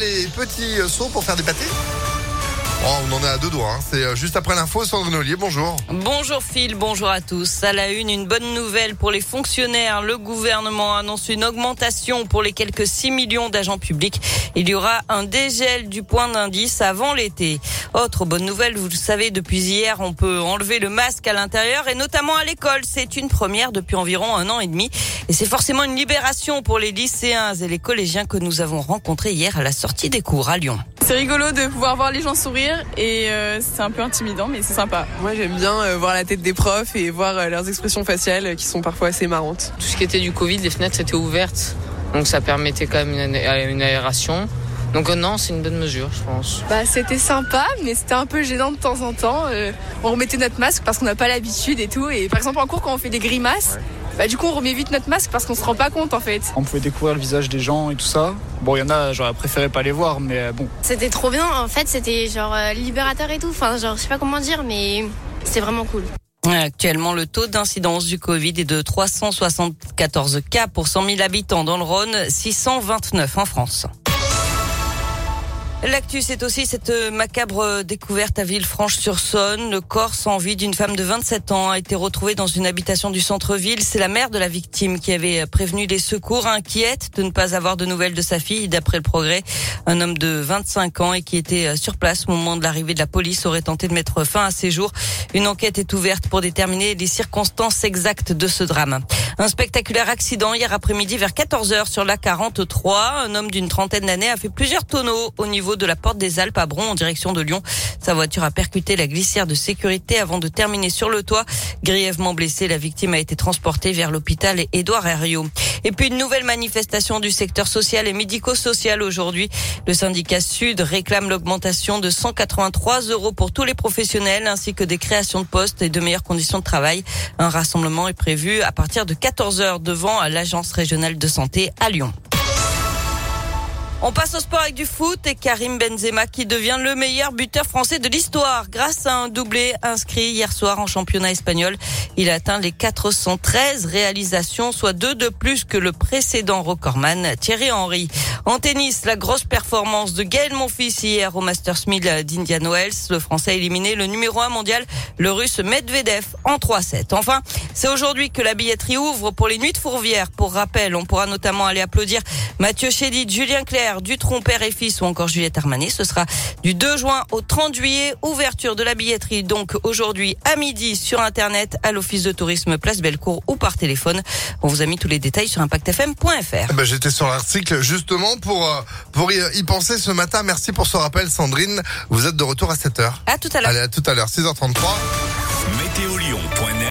les petits seaux pour faire des pâtés Oh, on en est à deux doigts. Hein. C'est euh, juste après l'info. Sandrine Ollier, bonjour. Bonjour Phil, bonjour à tous. À la une, une bonne nouvelle pour les fonctionnaires. Le gouvernement annonce une augmentation pour les quelques 6 millions d'agents publics. Il y aura un dégel du point d'indice avant l'été. Autre bonne nouvelle, vous le savez, depuis hier, on peut enlever le masque à l'intérieur et notamment à l'école. C'est une première depuis environ un an et demi. Et c'est forcément une libération pour les lycéens et les collégiens que nous avons rencontrés hier à la sortie des cours à Lyon. C'est rigolo de pouvoir voir les gens sourire et euh, c'est un peu intimidant mais c'est sympa. Moi j'aime bien euh, voir la tête des profs et voir euh, leurs expressions faciales qui sont parfois assez marrantes. Tout ce qui était du Covid, les fenêtres étaient ouvertes donc ça permettait quand même une, aération. Donc non, c'est une bonne mesure, je pense. Bah, c'était sympa, mais c'était un peu gênant de temps en temps. on remettait notre masque parce qu'on n'a pas l'habitude et tout. Et par exemple en cours, quand on fait des grimaces, bah, du coup, on remet vite notre masque parce qu'on se rend pas compte en fait. On pouvait découvrir le visage des gens et tout ça. Bon, il y en a, j'aurais préféré pas les voir, mais euh, bon. C'était trop bien. En fait, c'était genre euh, libérateur et tout. Enfin, genre, je sais pas comment dire, mais c'est vraiment cool. Actuellement, le taux d'incidence du Covid est de 374 cas pour 100 000 habitants dans le Rhône, 629 en France. L'actu, c'est aussi cette macabre découverte à Villefranche-sur-Saône. Le corps sans vie d'une femme de 27 ans a été retrouvé dans une habitation du centre-ville. C'est la mère de la victime qui avait prévenu les secours, inquiète de ne pas avoir de nouvelles de sa fille. D'après le progrès, un homme de 25 ans et qui était sur place au moment de l'arrivée de la police aurait tenté de mettre fin à ses jours. Une enquête est ouverte pour déterminer les circonstances exactes de ce drame. Un spectaculaire accident hier après-midi vers 14h sur la 43. Un homme d'une trentaine d'années a fait plusieurs tonneaux au niveau de la porte des Alpes à Bron en direction de Lyon. Sa voiture a percuté la glissière de sécurité avant de terminer sur le toit. Grièvement blessée, la victime a été transportée vers l'hôpital Édouard Herriot. Et puis une nouvelle manifestation du secteur social et médico-social aujourd'hui. Le syndicat Sud réclame l'augmentation de 183 euros pour tous les professionnels ainsi que des créations de postes et de meilleures conditions de travail. Un rassemblement est prévu à partir de 4 14h devant l'Agence régionale de santé à Lyon. On passe au sport avec du foot et Karim Benzema qui devient le meilleur buteur français de l'histoire grâce à un doublé inscrit hier soir en championnat espagnol. Il atteint les 413 réalisations, soit deux de plus que le précédent recordman Thierry Henry. En tennis, la grosse performance de Gaël Monfils hier au Masters 1000 d'Indian Wells. Le Français éliminé le numéro 1 mondial, le Russe Medvedev, en 3-7. Enfin, c'est aujourd'hui que la billetterie ouvre pour les nuits de Fourvière. Pour rappel, on pourra notamment aller applaudir Mathieu Chédid, Julien Clerc, Dutronc père et fils ou encore Juliette Armanet. Ce sera du 2 juin au 30 juillet. Ouverture de la billetterie donc aujourd'hui à midi sur Internet à l'Office de tourisme Place Bellecour ou par téléphone. On vous a mis tous les détails sur impactfm.fr. Eh ben, J'étais sur l'article justement pour, euh, pour y, penser ce matin. Merci pour ce rappel Sandrine. Vous êtes de retour à 7h. À tout à l'heure. Allez, à tout à l'heure, 6h33.